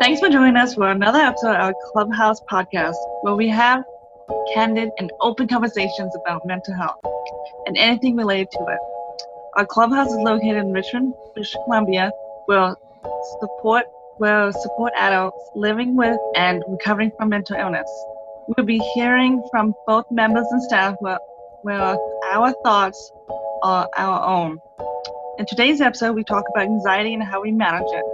Thanks for joining us for another episode of our Clubhouse podcast, where we have candid and open conversations about mental health and anything related to it. Our clubhouse is located in Richmond, British Columbia, where support will support adults living with and recovering from mental illness. We'll be hearing from both members and staff where, where our thoughts are our own. In today's episode, we talk about anxiety and how we manage it.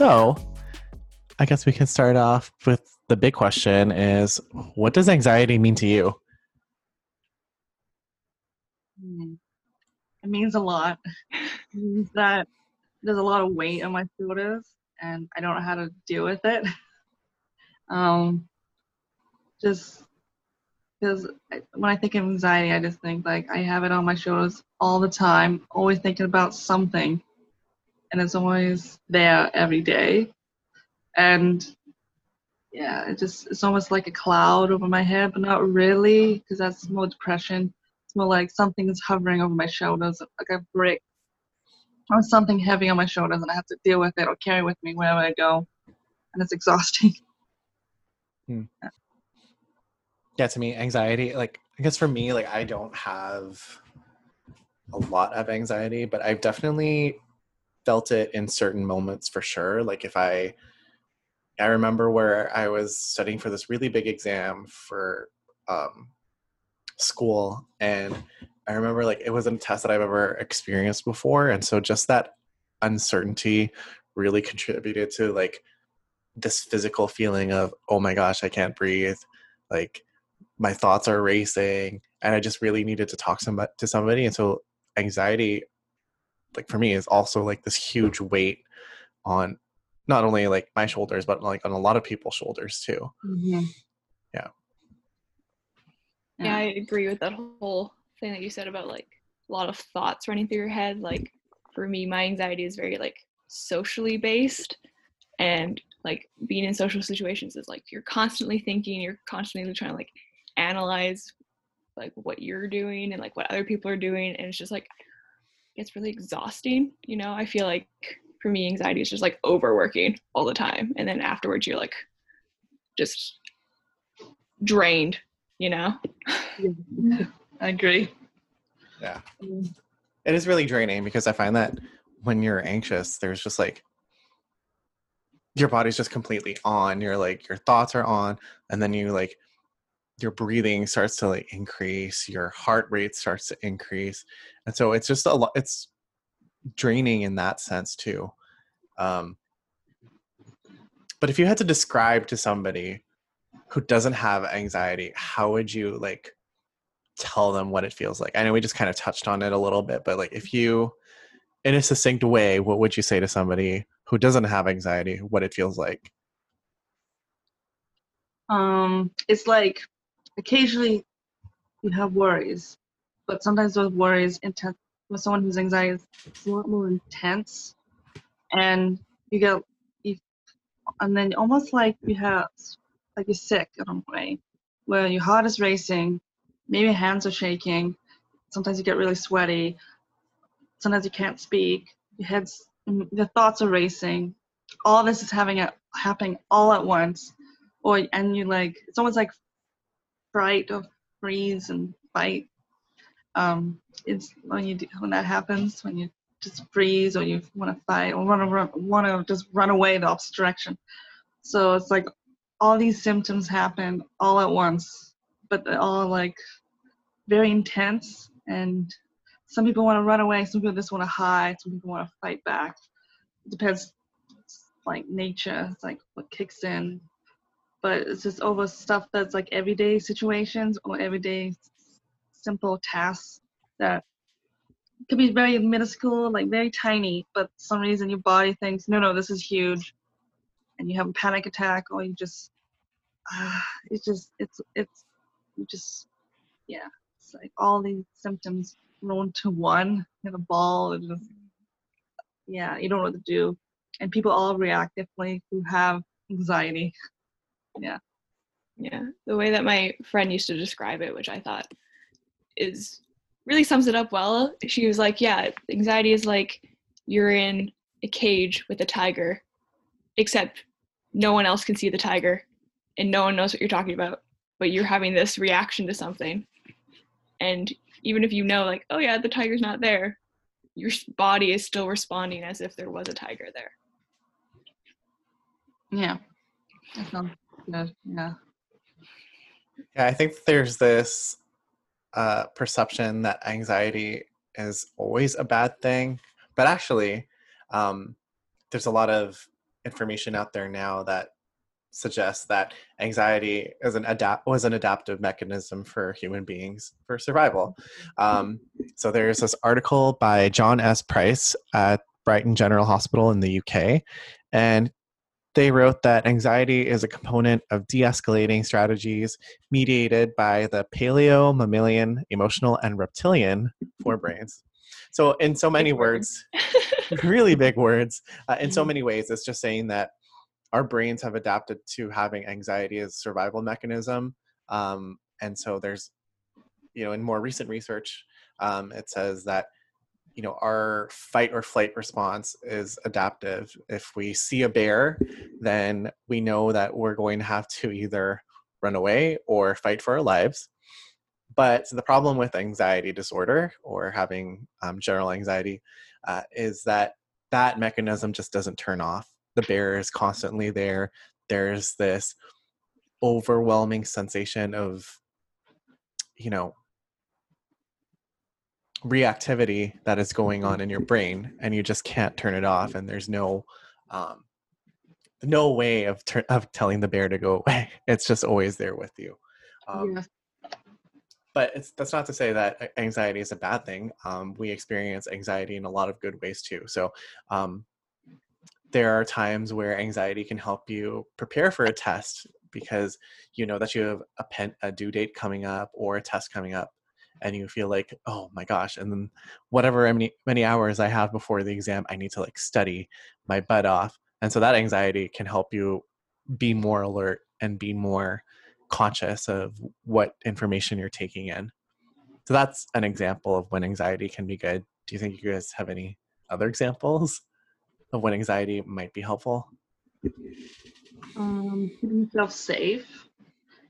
So, I guess we can start off with the big question is what does anxiety mean to you? Hmm. It means a lot. Means that there's a lot of weight on my shoulders and I don't know how to deal with it. Um, just because when I think of anxiety, I just think like I have it on my shoulders all the time, always thinking about something, and it's always there every day. And yeah, it just it's almost like a cloud over my head, but not really, because that's more depression. It's more like something is hovering over my shoulders, like a brick or something heavy on my shoulders, and I have to deal with it or carry with me wherever I go, and it's exhausting. Hmm. Yeah, to me, anxiety, like, I guess for me, like, I don't have a lot of anxiety, but I've definitely felt it in certain moments for sure. Like, if I, I remember where I was studying for this really big exam for um, school, and I remember like it wasn't a test that I've ever experienced before, and so just that uncertainty really contributed to like this physical feeling of oh my gosh, I can't breathe, like my thoughts are racing, and I just really needed to talk some, to somebody, and so anxiety, like for me, is also like this huge weight on not only like my shoulders but like on a lot of people's shoulders too Mm-hmm. yeah yeah, I agree with that whole thing that you said about like a lot of thoughts running through your head. Like for me, my anxiety is very like socially based and like being in social situations is like you're constantly thinking, you're constantly trying to like analyze like what you're doing and like what other people are doing and it's just like it's really exhausting, you know? I feel like for me anxiety is just like overworking all the time and then afterwards you're like just drained, you know? I agree. yeah it is really draining because i find that when you're anxious there's just like your body's just completely on you're like your thoughts are on and then you like your breathing starts to like increase your heart rate starts to increase and so it's just a lot it's draining in that sense too um but if you had to describe to somebody who doesn't have anxiety how would you like tell them what it feels like? I know we just kind of touched on it a little bit but like if you in a succinct way what would you say to somebody who doesn't have anxiety what it feels like? Um, it's like occasionally you have worries, but sometimes those worries intense with someone whose anxiety is a lot more intense, and you get you, and then almost like you have like you're sick in a way, where your heart is racing, maybe hands are shaking, sometimes you get really sweaty, sometimes you can't speak, your head's your thoughts are racing, all this is having a happening all at once or and you like it's almost like fright or freeze and fight. Um it's when you do, when that happens when you just freeze or you want to fight or want to run want to just run away the opposite direction so it's like all these symptoms happen all at once but they're all like very intense and some people want to run away some people just want to hide some people want to fight back. It depends like nature it's like what kicks in but it's just over stuff that's like everyday situations or everyday simple tasks that could be very minuscule like very tiny but some reason your body thinks no no this is huge and you have a panic attack or you just ah, it's just it's it's you just yeah it's like all these symptoms roll into one in a ball and just yeah you don't know what to do. And people all react differently who have anxiety yeah Yeah, the way that my friend used to describe it, which I thought is really sums it up well. She was like, yeah, anxiety is like you're in a cage with a tiger, except no one else can see the tiger and no one knows what you're talking about, but you're having this reaction to something. And even if you know, like, oh yeah, the tiger's not there, your body is still responding as if there was a tiger there. Yeah. That good. Yeah. Yeah, I think there's this uh, perception that anxiety is always a bad thing, but actually, um, there's a lot of information out there now that suggests that anxiety is an adapt was an adaptive mechanism for human beings for survival. Um, so there's this article by John S. Price at Brighton General Hospital in the UK, and they wrote that anxiety is a component of de-escalating strategies mediated by the paleo, mammalian, emotional, and reptilian forebrains. So, in so many words, really big words, uh, in so many ways, it's just saying that our brains have adapted to having anxiety as a survival mechanism. Um, and so there's, you know, in more recent research, um, it says that, you know, our fight or flight response is adaptive. If we see a bear, then we know that we're going to have to either run away or fight for our lives. But the problem with anxiety disorder or having um, general anxiety uh, is that that mechanism just doesn't turn off. The bear is constantly there. There's this overwhelming sensation of, you know, reactivity that is going on in your brain, and you just can't turn it off. And there's no, um, no way of ter- of telling the bear to go away. It's just always there with you. Um, yeah. but it's that's not to say that anxiety is a bad thing. Um, we experience anxiety in a lot of good ways too. So um, there are times where anxiety can help you prepare for a test because you know that you have a pen a due date coming up or a test coming up and you feel like oh my gosh and then whatever many many hours i have before the exam i need to like study my butt off and so that anxiety can help you be more alert and be more conscious of what information you're taking in. So that's an example of when anxiety can be good. Do you think you guys have any other examples of when anxiety might be helpful? Um, keeping yourself safe.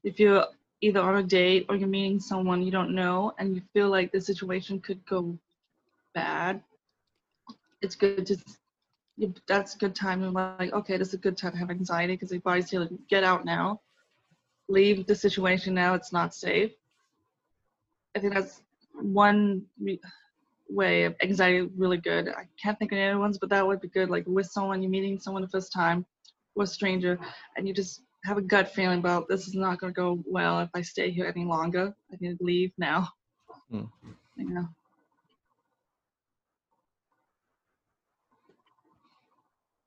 If you're either on a date or you're meeting someone you don't know and you feel like the situation could go bad, it's good to. That's a good time to like, okay, this is a good time to have anxiety because your body's telling you, get out now, leave the situation now. It's not safe. I think that's one way of anxiety really good. I can't think of any other ones, but that would be good. Like with someone, you're meeting someone the first time, or a stranger, and you just have a gut feeling about this is not going to go well if I stay here any longer. I need to leave now. You know.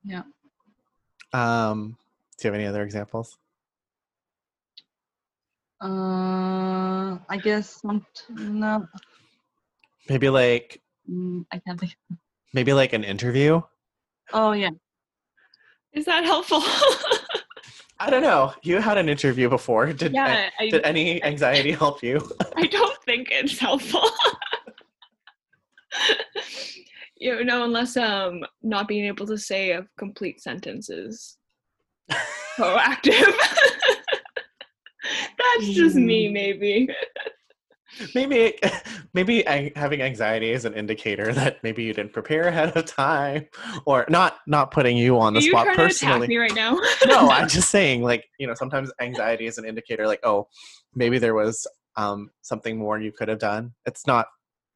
Yeah. um do you have any other examples Uh, I guess some. No, maybe like mm, I can't think. maybe like an interview Oh yeah. Is that helpful? i don't know you had an interview before did yeah, I, did any anxiety help you I don't think it's helpful. you know, unless um not being able to say a complete sentence is proactive. That's just me, maybe. Maybe maybe having anxiety is an indicator that maybe you didn't prepare ahead of time or not not putting you on the Are you spot trying to attack personally me right now? no i'm just saying like you know sometimes anxiety is an indicator like oh maybe there was um something more you could have done it's not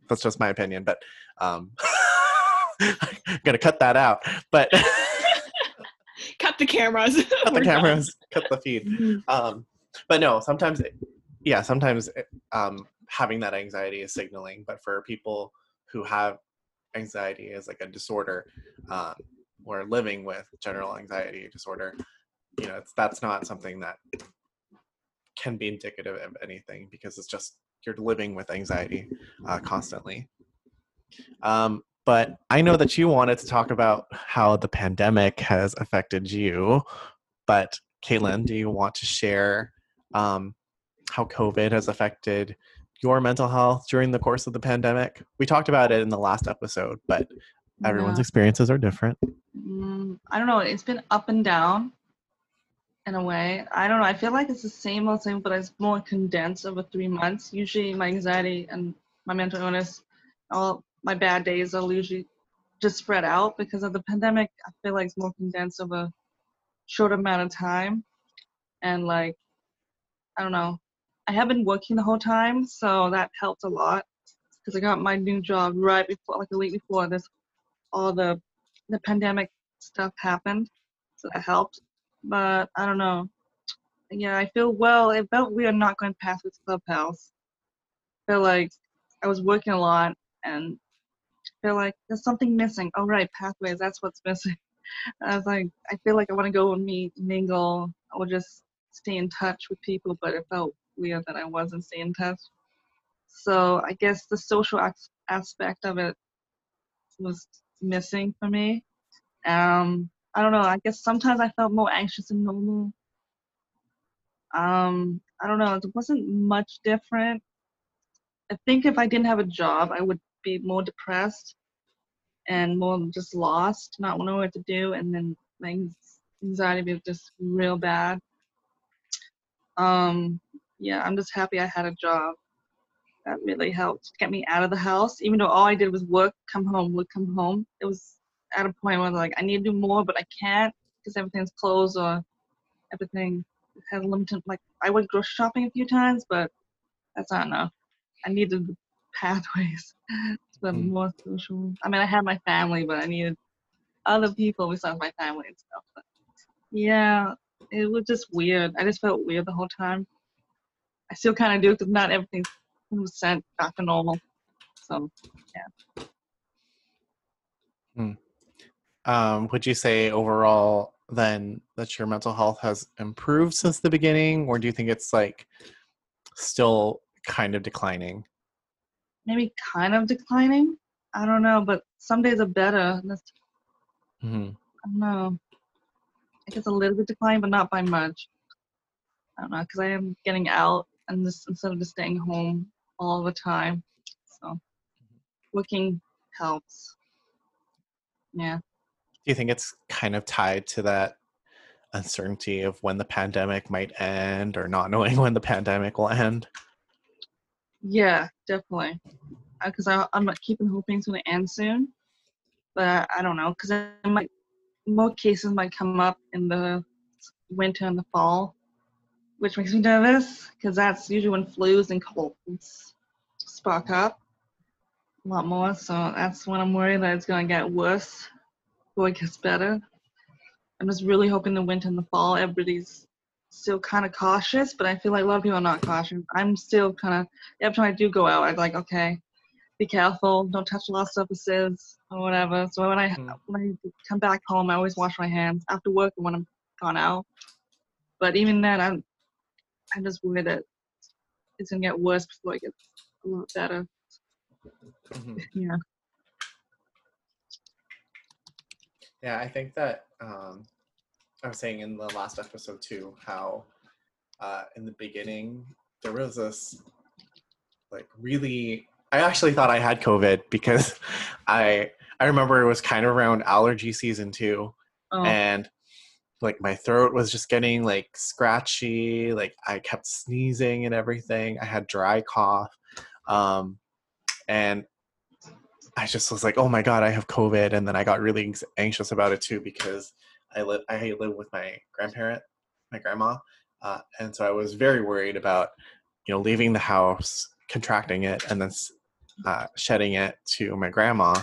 that's just my opinion but um i'm gonna cut that out but Cut the cameras. cut the done. cameras cut the feed Mhm. um but no sometimes it- yeah sometimes it- um having that anxiety is signaling but for people who have anxiety as like a disorder um or living with general anxiety disorder you know it's that's not something that can be indicative of anything because it's just you're living with anxiety uh, constantly. Um but i know that you wanted to talk about how the pandemic has affected you but caitlin do you want to share um, how COVID has affected your mental health during the course of the pandemic? We talked about it in the last episode, but everyone's Yeah. experiences are different. Mm, I don't know. It's been up and down in a way. I don't know. I feel like it's the same old same, but it's more condensed over three months. Usually, my anxiety and my mental illness, all my bad days are usually just spread out because of the pandemic. I feel like it's more condensed over a short amount of time, and like, I don't know. I have been working the whole time, so that helped a lot because I got my new job right before, like a week before this, all the the pandemic stuff happened, so that helped. But I don't know. Yeah, I feel well. It felt we are not going past this clubhouse. I feel like I was working a lot and I feel like there's something missing. Oh right, pathways. That's what's missing. I was like, I feel like I want to go and meet, mingle, or just stay in touch with people. But it felt weird that I wasn't staying in touch. So I guess the social as- aspect of it was missing for me. Um, I don't know. I guess sometimes I felt more anxious than normal. Um, I don't know. It wasn't much different. I think if I didn't have a job, I would be more depressed and more just lost, not knowing what to do, and then my anx- anxiety was just real bad. Um, yeah, I'm just happy I had a job. That really helped get me out of the house. Even though all I did was work, come home, work, come home. It was at a point where like I need to do more, but I can't because everything's closed or everything has limited. Like I went grocery shopping a few times, but that's not enough. I needed pathways to Mm. more social. I mean, I had my family, but I needed other people besides my family and stuff. But yeah, it was just weird. I just felt weird the whole time. I still kind of do because not everything's 100% back to normal. So Um, would you say overall then that your mental health has improved since the beginning, or do you think it's like still kind of declining? maybe kind of declining. I don't know, but some days are better. That's, Mhm. I don't know. I guess a little bit decline, but not by much. I don't know, because I am getting out and just instead of just staying home all the time. So mm-hmm. working helps. Yeah. Do you think it's kind of tied to that uncertainty of when the pandemic might end or not knowing when the pandemic will end? Yeah, definitely. Uh, because I I'm not keeping hoping it's gonna end soon, but I don't know. Because more cases might come up in the winter and the fall, which makes me nervous. Because that's usually when flus and colds spark up a lot more. So that's when I'm worried that it's gonna get worse before it gets better. I'm just really hoping the winter and the fall everybody's still kind of cautious, but I feel like a lot of people are not cautious. I'm still kind of every time I do go out, I'm like, okay, be careful, don't touch a lot of surfaces or whatever. So when I Mm. when I come back home, I always wash my hands after work and when I'm gone out. But even then, I'm I'm just worried that it's gonna get worse before it gets a lot better. Mhm. Yeah. Yeah, I think that um, I was saying in the last episode too how uh, in the beginning there was this like really. I actually thought I had COVID because I I remember it was kind of around allergy season too, Oh, and like my throat was just getting like scratchy like i kept sneezing and everything i had dry cough um and i just was like oh my god i have covid and then i got really anxious about it too because i live i live with my grandparent my grandma uh, and so i was very worried about you know leaving the house contracting it and then uh, shedding it to my grandma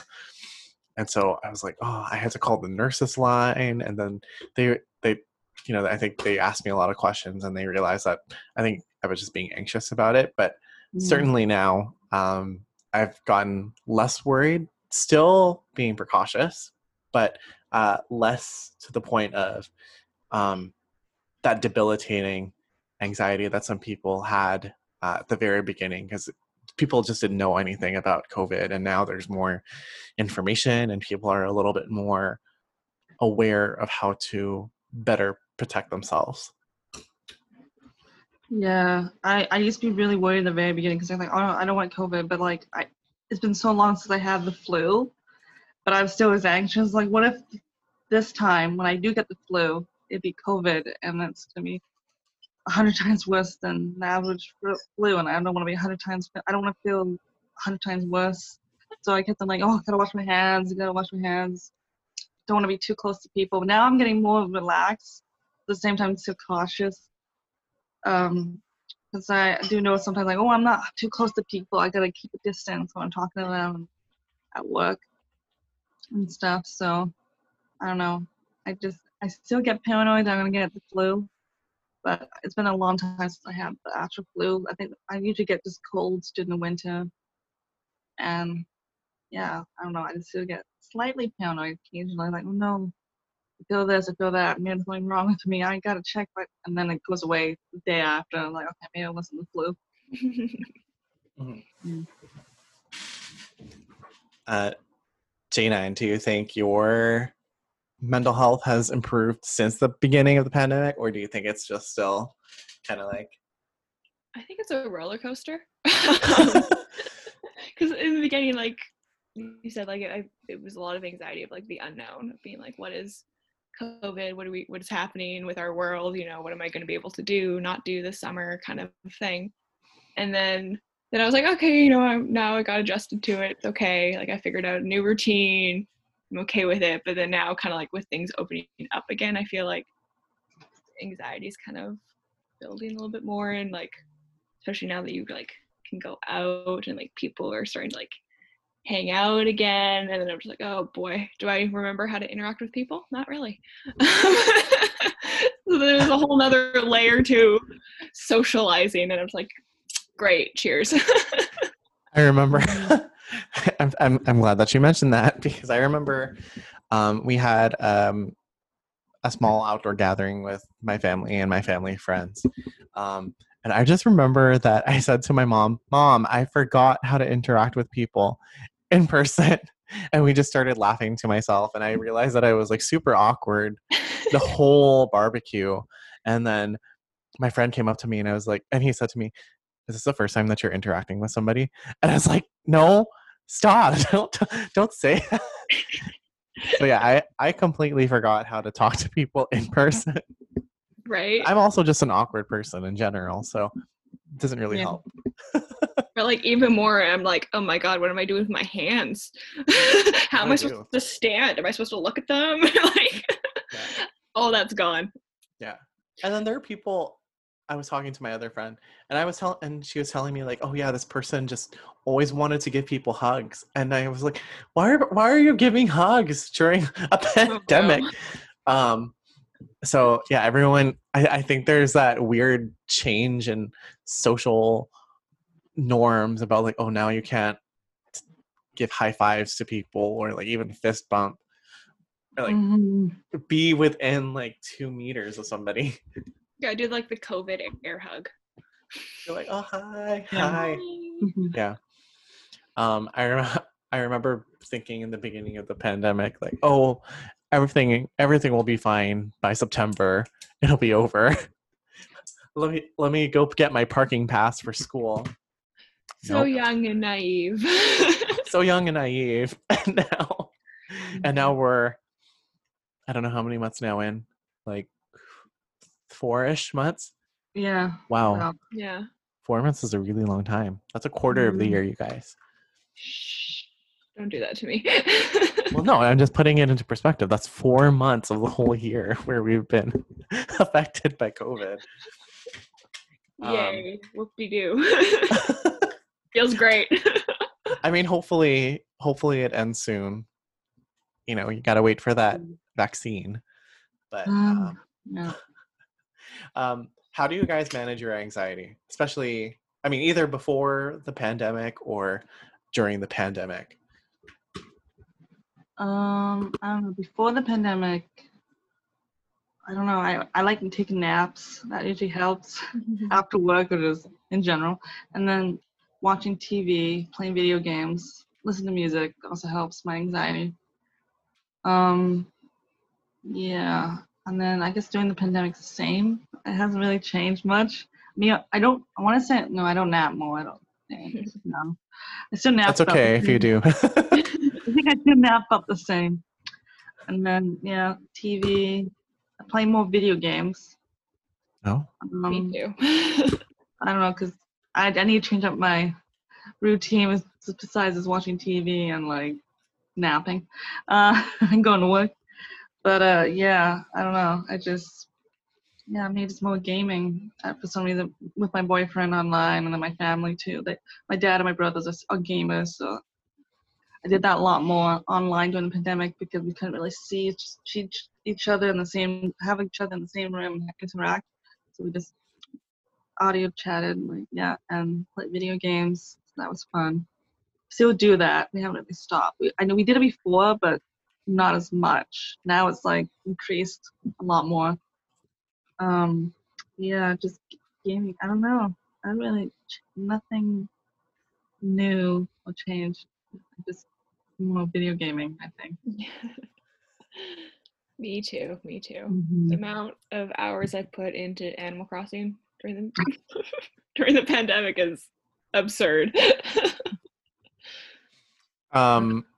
and so I was like, oh, I had to call the nurses line, and then they they you know I think they asked me a lot of questions, and they realized that I think I was just being anxious about it. But mm, certainly now um, I've gotten less worried, still being precautious, but uh, less to the point of um, that debilitating anxiety that some people had uh, at the very beginning because people just didn't know anything about COVID, and now there's more information, and people are a little bit more aware of how to better protect themselves. Yeah, I, I used to be really worried in the very beginning because I'm like, oh, I don't want COVID, but like, I, it's been so long since I had the flu, but I'm still as anxious. Like, what if this time when I do get the flu, it'd be COVID, and that's be a hundred times worse than the average flu, and I don't want to be a hundred times. I don't want to feel hundred times worse. So I kept on like, oh, I gotta wash my hands, I gotta wash my hands. Don't want to be too close to people. But now I'm getting more relaxed. At the same time, still cautious um because I do know sometimes like oh I'm not too close to people I gotta keep a distance when I'm talking to them at work and stuff so I don't know I just I still get paranoid I'm gonna get the flu but it's been a long time since I had the actual flu I think I usually get just colds during the winter and yeah I don't know I just still get slightly paranoid occasionally like oh no I feel this, I feel that, maybe there's something wrong with me, I gotta check, but and then it goes away the day after. I'm like, okay, maybe it wasn't the flu. Mhm. Uh, J9, do you think your mental health has improved since the beginning of the pandemic, or do you think it's just still kind of like? I think it's a roller coaster. Because in the beginning, like you said, like I, it was a lot of anxiety of like the unknown, of being like, what is COVID? What are we? What is happening with our world? You know, what am I going to be able to do, not do this summer, kind of thing. And then, then I was like, okay, you know, I'm, now I got adjusted to it. It's okay. Like I figured out a new routine. I'm okay with it. But then now, kind of like with things opening up again, I feel like anxiety is kind of building a little bit more, and like, especially now that you like can go out and like people are starting to like hang out again and then i'm just like oh boy do i remember how to interact with people not really so there's a whole nother layer to socializing and i'm like great cheers I remember. I'm, I'm I'm glad that you mentioned that because I remember um, we had um, a small outdoor gathering with my family and my family friends, um, and I just remember that I said to my mom, "Mom, I forgot how to interact with people in person." And we just started laughing to myself, and I realized that I was like super awkward the whole barbecue. And then my friend came up to me, and I was like, and he said to me, is this the first time that you're interacting with somebody? And I was like, no, stop. Don't don't say that. So yeah, I, I completely forgot how to talk to people in person. right I'm also just an awkward person in general, so it doesn't really Yeah. help. but like even more i'm like oh my god what am i doing with my hands how am I i supposed to stand am i supposed to look at them like Yeah. all that's gone yeah And then there are people I was talking to my other friend and I was telling and she was telling me like, oh yeah, this person just always wanted to give people hugs. And I was like, why are why are you giving hugs during a pandemic? Um so yeah, everyone I, I think there's that weird change in social norms about like, oh now you can't give high fives to people or like even fist bump. Or like Mhm. be within like two meters of somebody. Yeah i did like the covid air hug You're like, oh hi, Yeah. hi. yeah. Um, I rem- I remember thinking in the beginning of the pandemic, like, oh, everything everything will be fine by September. It'll be over. let me let me go get my parking pass for school. so Nope. young and naive So young and naive, and now and now we're I don't know how many months now in, like four-ish months. Yeah. Wow, Wow. yeah four months is a really long time. That's a quarter of the Mhm. year, you guys. Shh, don't do that to me Well, no, I'm just putting it into perspective. That's four months of the whole year where we've been affected by COVID. Um, yay whoop-de-doo feels great I mean, hopefully, hopefully it ends soon. You know, you got to wait for that vaccine. But Um, um, Yeah. Um, how do you guys manage your anxiety, especially? I mean, either before the pandemic or during the pandemic. Um, I don't know. Before the pandemic, I don't know. I I like taking naps. That usually helps after work or just in general. And then watching TV, playing video games, listen to music also helps my anxiety. Um, yeah. And then I guess during the pandemic, the same. It hasn't really changed much. me, I don't. I want to say no. I don't nap more. I don't. think, No, I still nap. That's okay if you do. I think I still nap about the same. And then yeah, TV. I play more video games. no. Um, Me too. I don't know because I, I need to change up my routine besides just watching TV and like napping uh, and going to work. But uh, yeah, I don't know. I just yeah, maybe it's more gaming uh, for some reason with my boyfriend online and then my family too. They, my dad and my brothers are, are gamers, so I did that a lot more online during the pandemic because we couldn't really see each, each, each other in the same, have each other in the same room, and interact. So we just audio chatted, like yeah, and played video games. That was fun. Still do that. We haven't really stopped. We, I know we did it before, but not as much. Now it's like increased a lot more. Um, yeah, just gaming. I don't know. I really nothing new or changed. Just more video gaming. I think. me too. Me too. Mm-hmm. The amount of hours I've put into Animal Crossing during the during the pandemic is absurd. Um, Yeah.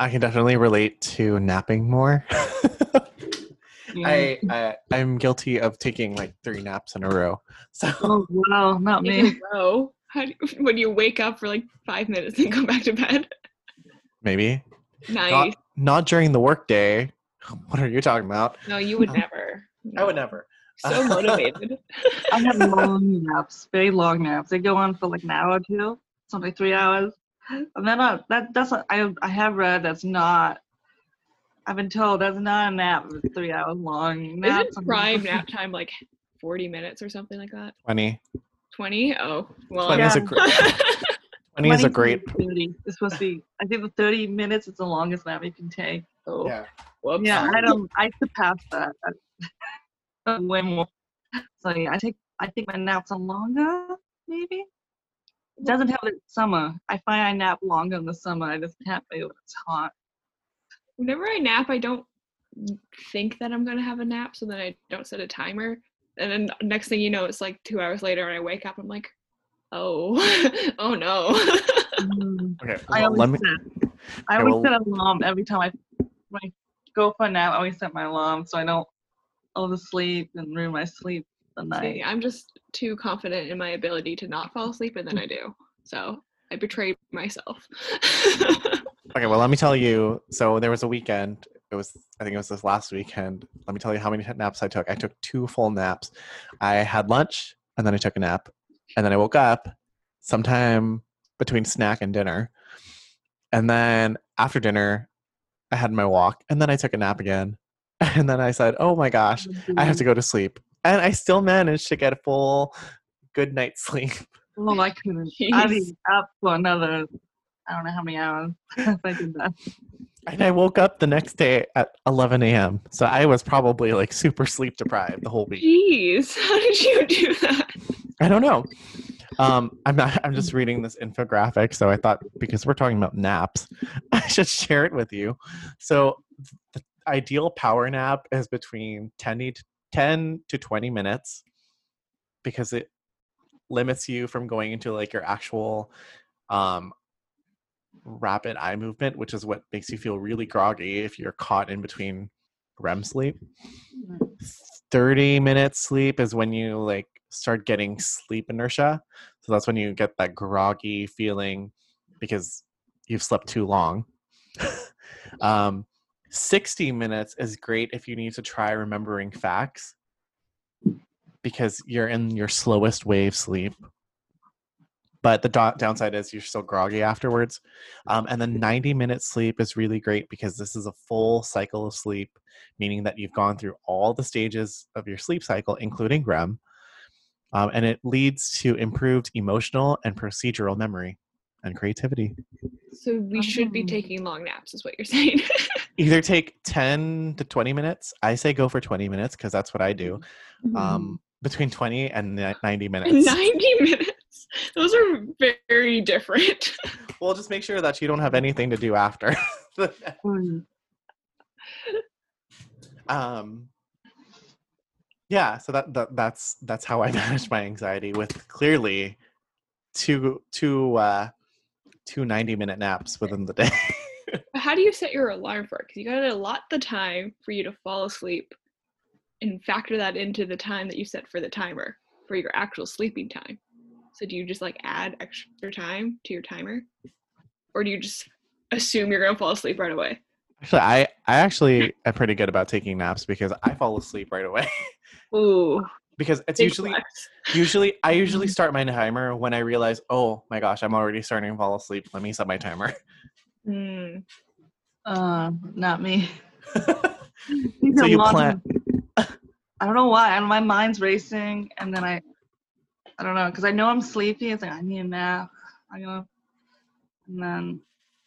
I can definitely relate to napping more. I, I I'm guilty of taking like three naps in a row. So Oh wow, not me. a row. How do you, when you wake up for like five minutes and go back to bed? maybe Nice. not not during the workday. What are you talking about? no, you would Uh, never. I would never. So motivated. I have long naps, very long naps. They go on for like an hour or two, something three hours. And then uh, that that's not, I I have read that's not. I've been told that's not a nap. It's three hours long. Naps Isn't prime nap time like 40 minutes or something like that? Twenty. 20? Oh, well. 20 is a Yeah. great. Twenty is a great. 30. It's supposed to be. I think the thirty minutes is the longest nap you can take. oh, Yeah. whoops. Yeah, I don't. I surpass that. Way more. So yeah, I take. I think my naps are longer. Maybe. It doesn't have it summer. I find I nap longer in the summer. I just can't feel it's hot. Whenever I nap, I don't think that I'm going to have a nap, so then I don't set a timer. And then next thing you know, it's like two hours later, and I wake up, I'm like, oh, oh no. Mm. Okay. I always let me. set. I Okay, always well- set an alarm every time I when I go for a nap. I always set my alarm so I don't oversleep and ruin my sleep the See. I'm just too confident in my ability to not fall asleep, and then I do. So I betrayed myself. Okay, well, let me tell you. So there was a weekend. It was, I think it was this last weekend. Let me tell you how many naps I took. I took two full naps. I had lunch and then I took a nap, and then I woke up sometime between snack and dinner, and then after dinner, I had my walk, and then I took a nap again, and then I said, "Oh my gosh, I have to go to sleep," and I still managed to get a full good night's sleep. Well, I couldn't. I'd be up for another. I don't know how many hours if I did that. And I woke up the next day at 11 a.m. So I was probably like super sleep deprived the whole week. Jeez, how did you do that? I don't know. Um, I'm not. I'm just reading this infographic, so I thought because we're talking about naps, I should share it with you. So the ideal power nap is between 10 to 10 to 20 minutes because it limits you from going into like your actual um, rapid eye movement, which is what makes you feel really groggy if you're caught in between REM sleep. 30 minutes sleep is when you like start getting sleep inertia. So that's when you get that groggy feeling because you've slept too long. um, 60 minutes is great if you need to try remembering facts because you're in your slowest wave sleep. But the do- downside is you're still groggy afterwards. Um, and then 90 minute sleep is really great because this is a full cycle of sleep, meaning that you've gone through all the stages of your sleep cycle, including REM. Um, and it leads to improved emotional and procedural memory and creativity. So we should be Oh. taking long naps, is what you're saying. Either take 10 to 20 minutes. I say go for 20 minutes because that's what I do. Mm-hmm. Um, between 20 and 90 minutes. 90 minutes. Those are very different. Well, just make sure that you don't have anything to do after. Um, yeah so that, that that's that's how i manage my anxiety with clearly two two uh two 90 minute naps within the day how do you set your alarm for it? Because you gotta allot the time for you to fall asleep and factor that into the time that you set for the timer for your actual sleeping time. So do you just like add extra time to your timer? Or do you just assume you're gonna fall asleep right away? actually i i actually am pretty good about taking naps because i fall asleep right away Ooh. Because it's big usually flex. usually i usually start my timer when i realize oh my gosh i'm already starting to fall asleep let me set my timer Mm. Uh, not me. So you plan- I don't know why. I don't, my mind's racing, and then I, I don't know, because I know I'm sleepy. It's like I need a nap. I go, and then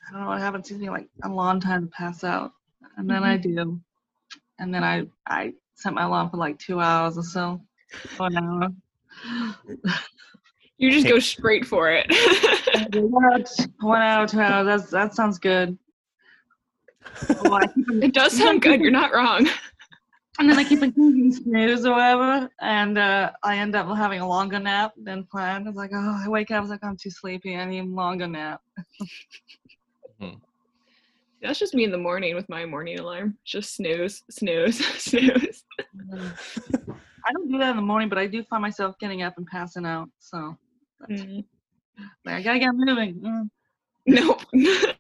I don't know what happens. It takes me like a long time to pass out, and then I do, and then I I set my alarm for like two hours or so, one hour. You just go straight for it. one hour, one hour, two hours. That's that sounds good. Well, I keep on- it does sound good, you're not wrong. And then I keep on thinking snooze or whatever, and uh, I end up having a longer nap than planned. It's like, oh, I wake up, I was like, I'm too sleepy, I need a longer nap. That's just me in the morning with my morning alarm. Just snooze, snooze, snooze. I don't do that in the morning, but I do find myself getting up and passing out. So Mm. like, I gotta get moving. Mm. Nope.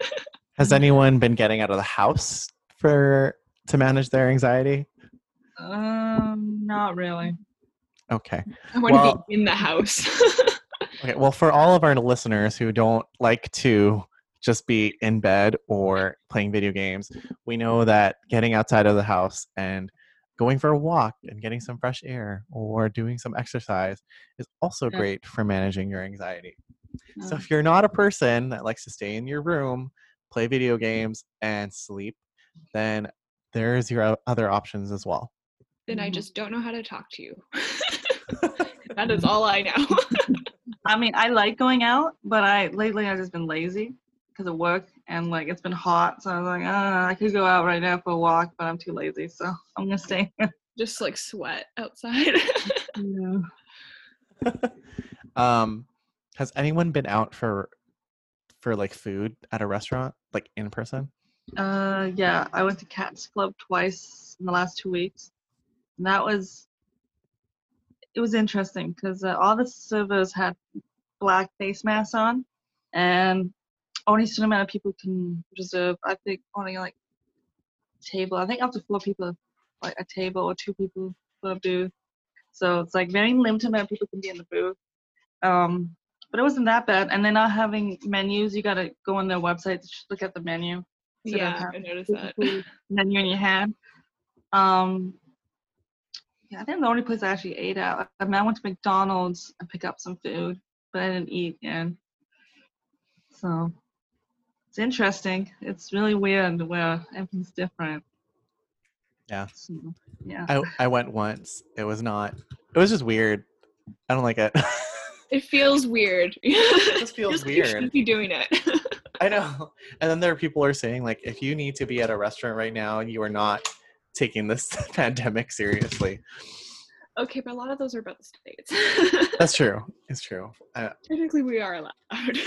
has anyone been getting out of the house for to manage their anxiety Um, not really. okay I want to be in the house. Okay, well, for all of our listeners who don't like to just be in bed or playing video games, we know that getting outside of the house and going for a walk and getting some fresh air or doing some exercise is also Yeah. great for managing your anxiety. So Uh, if you're not a person that likes to stay in your room, play video games, and sleep, then there's your other options as well. then I Mhm. just don't know how to talk to you. that is all I know. I mean, I like going out, but I lately I've just been lazy because of work and like it's been hot. So I was like, uh, I could go out right now for a walk, but I'm too lazy, so I'm gonna stay. just like sweat outside. yeah. um, has anyone been out for for like food at a restaurant, like in person? Uh, yeah, I went to Cactus Club twice in the last two weeks. And that was, it was interesting because uh, all the servers had black face masks on, and only certain amount of people can reserve. I think only like table. I think up to four people, like a table or two people for a booth. So it's like very limited amount of people can be in the booth. Um, but it wasn't that bad. And they're not having menus. You gotta go on their website to look at the menu of yeah, I noticed that. menu in your hand. Um, yeah, I think the only place I actually ate at. I mean, I went to McDonald's and pick up some food, but I didn't eat. And so it's interesting. It's really weird where everything's different. Yeah. So, yeah. I I went once. It was not. It was just weird. I don't like it. It feels weird. It just feels like You shouldn't be doing it. I know. And then there are people who are saying like, if you need to be at a restaurant right now, you are not taking this pandemic seriously. okay, but a lot of those are about the states. That's true. It's true. Uh, Technically, we are allowed.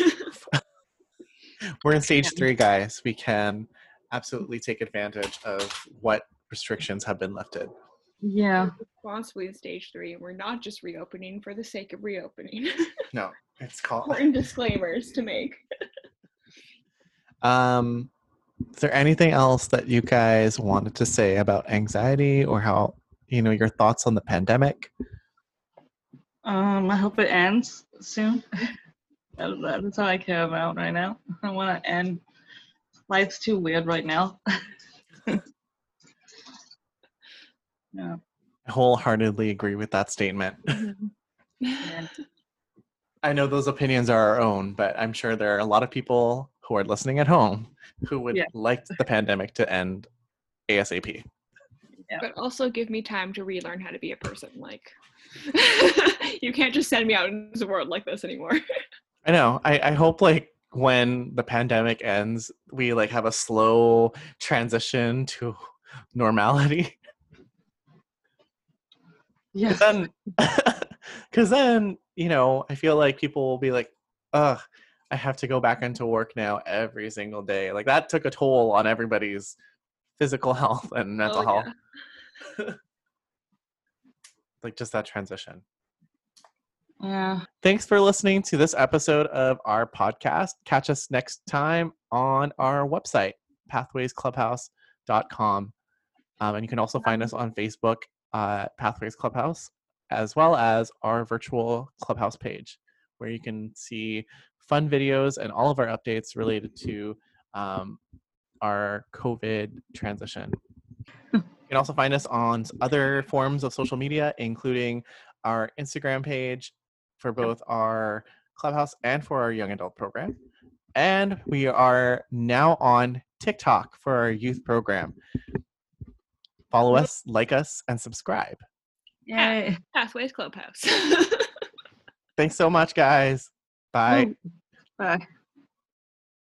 We're in stage three, guys. We can absolutely take advantage of what restrictions have been lifted. Yeah. Responsibly in stage three, we're not just reopening for the sake of reopening. No, it's called. Important disclaimers to make. Um, is there anything else that you guys wanted to say about anxiety or how you know your thoughts on the pandemic? Um, I hope it ends soon. That- That's all I care about right now. I want to end. Life's too weird right now. yeah. I wholeheartedly agree with that statement. yeah. Mm-hmm. I know those opinions are our own, but I'm sure there are a lot of people who are listening at home who would Yeah. like the pandemic to end ASAP. but also give me time to relearn how to be a person. Like, you can't just send me out into the world like this anymore. I know. I, I hope like when the pandemic ends, we like have a slow transition to normality. Yeah. Because then, because then, you know, I feel like people will be like, ugh, I have to go back into work now every single day. Like that took a toll on everybody's physical health and mental Oh, health. yeah. Like just that transition. Yeah. Thanks for listening to this episode of our podcast. Catch us next time on our website, pathwaysclubhouse.com. Um, and you can also find us on Facebook, uh, Pathways Clubhouse, as well as our virtual Clubhouse page, where you can see fun videos and all of our updates related to um, our COVID transition. you can also find us on other forms of social media, including our Instagram page for both our Clubhouse and for our young adult program. And we are now on TikTok for our youth program. Follow us, like us, and subscribe. Yay. Pathways Clubhouse. Thanks so much, guys. Bye. Bye.